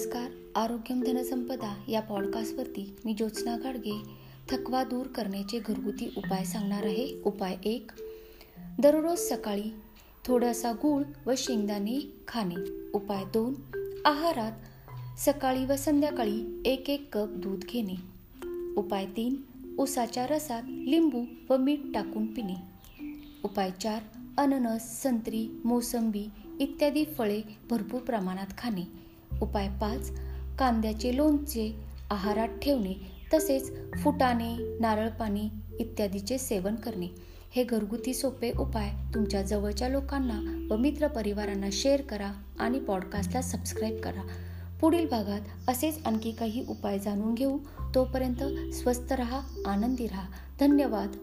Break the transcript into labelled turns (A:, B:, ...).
A: नमस्कार. आरोग्यम धनसंपदा या पॉडकास्टवरती मी ज्योत्स्ना गाडगे थकवा दूर करण्याचे घरगुती उपाय सांगणार आहे. उपाय एक दररोज सकाळी थोडासा गूळ व शेंगदाणे खाणे. उपाय दोन आहारात सकाळी व संध्याकाळी एक एक कप दूध घेणे. उपाय तीन उसाच्या रसात लिंबू व मीठ टाकून पिणे. उपाय चार अननस संत्री मोसंबी इत्यादी फळे भरपूर प्रमाणात खाणे. उपाय पाच कांद्याचे लोणचे आहारात ठेवणे तसेच फुटाणे नारळ पाणी इत्यादीचे सेवन करणे. हे घरगुती सोपे उपाय तुमच्या जवळच्या लोकांना व मित्रपरिवारांना शेअर करा आणि पॉडकास्टला सबस्क्राईब करा. पुढील भागात असेच आणखी काही उपाय जाणून घेऊ. तोपर्यंत स्वस्थ रहा आनंदी रहा. धन्यवाद.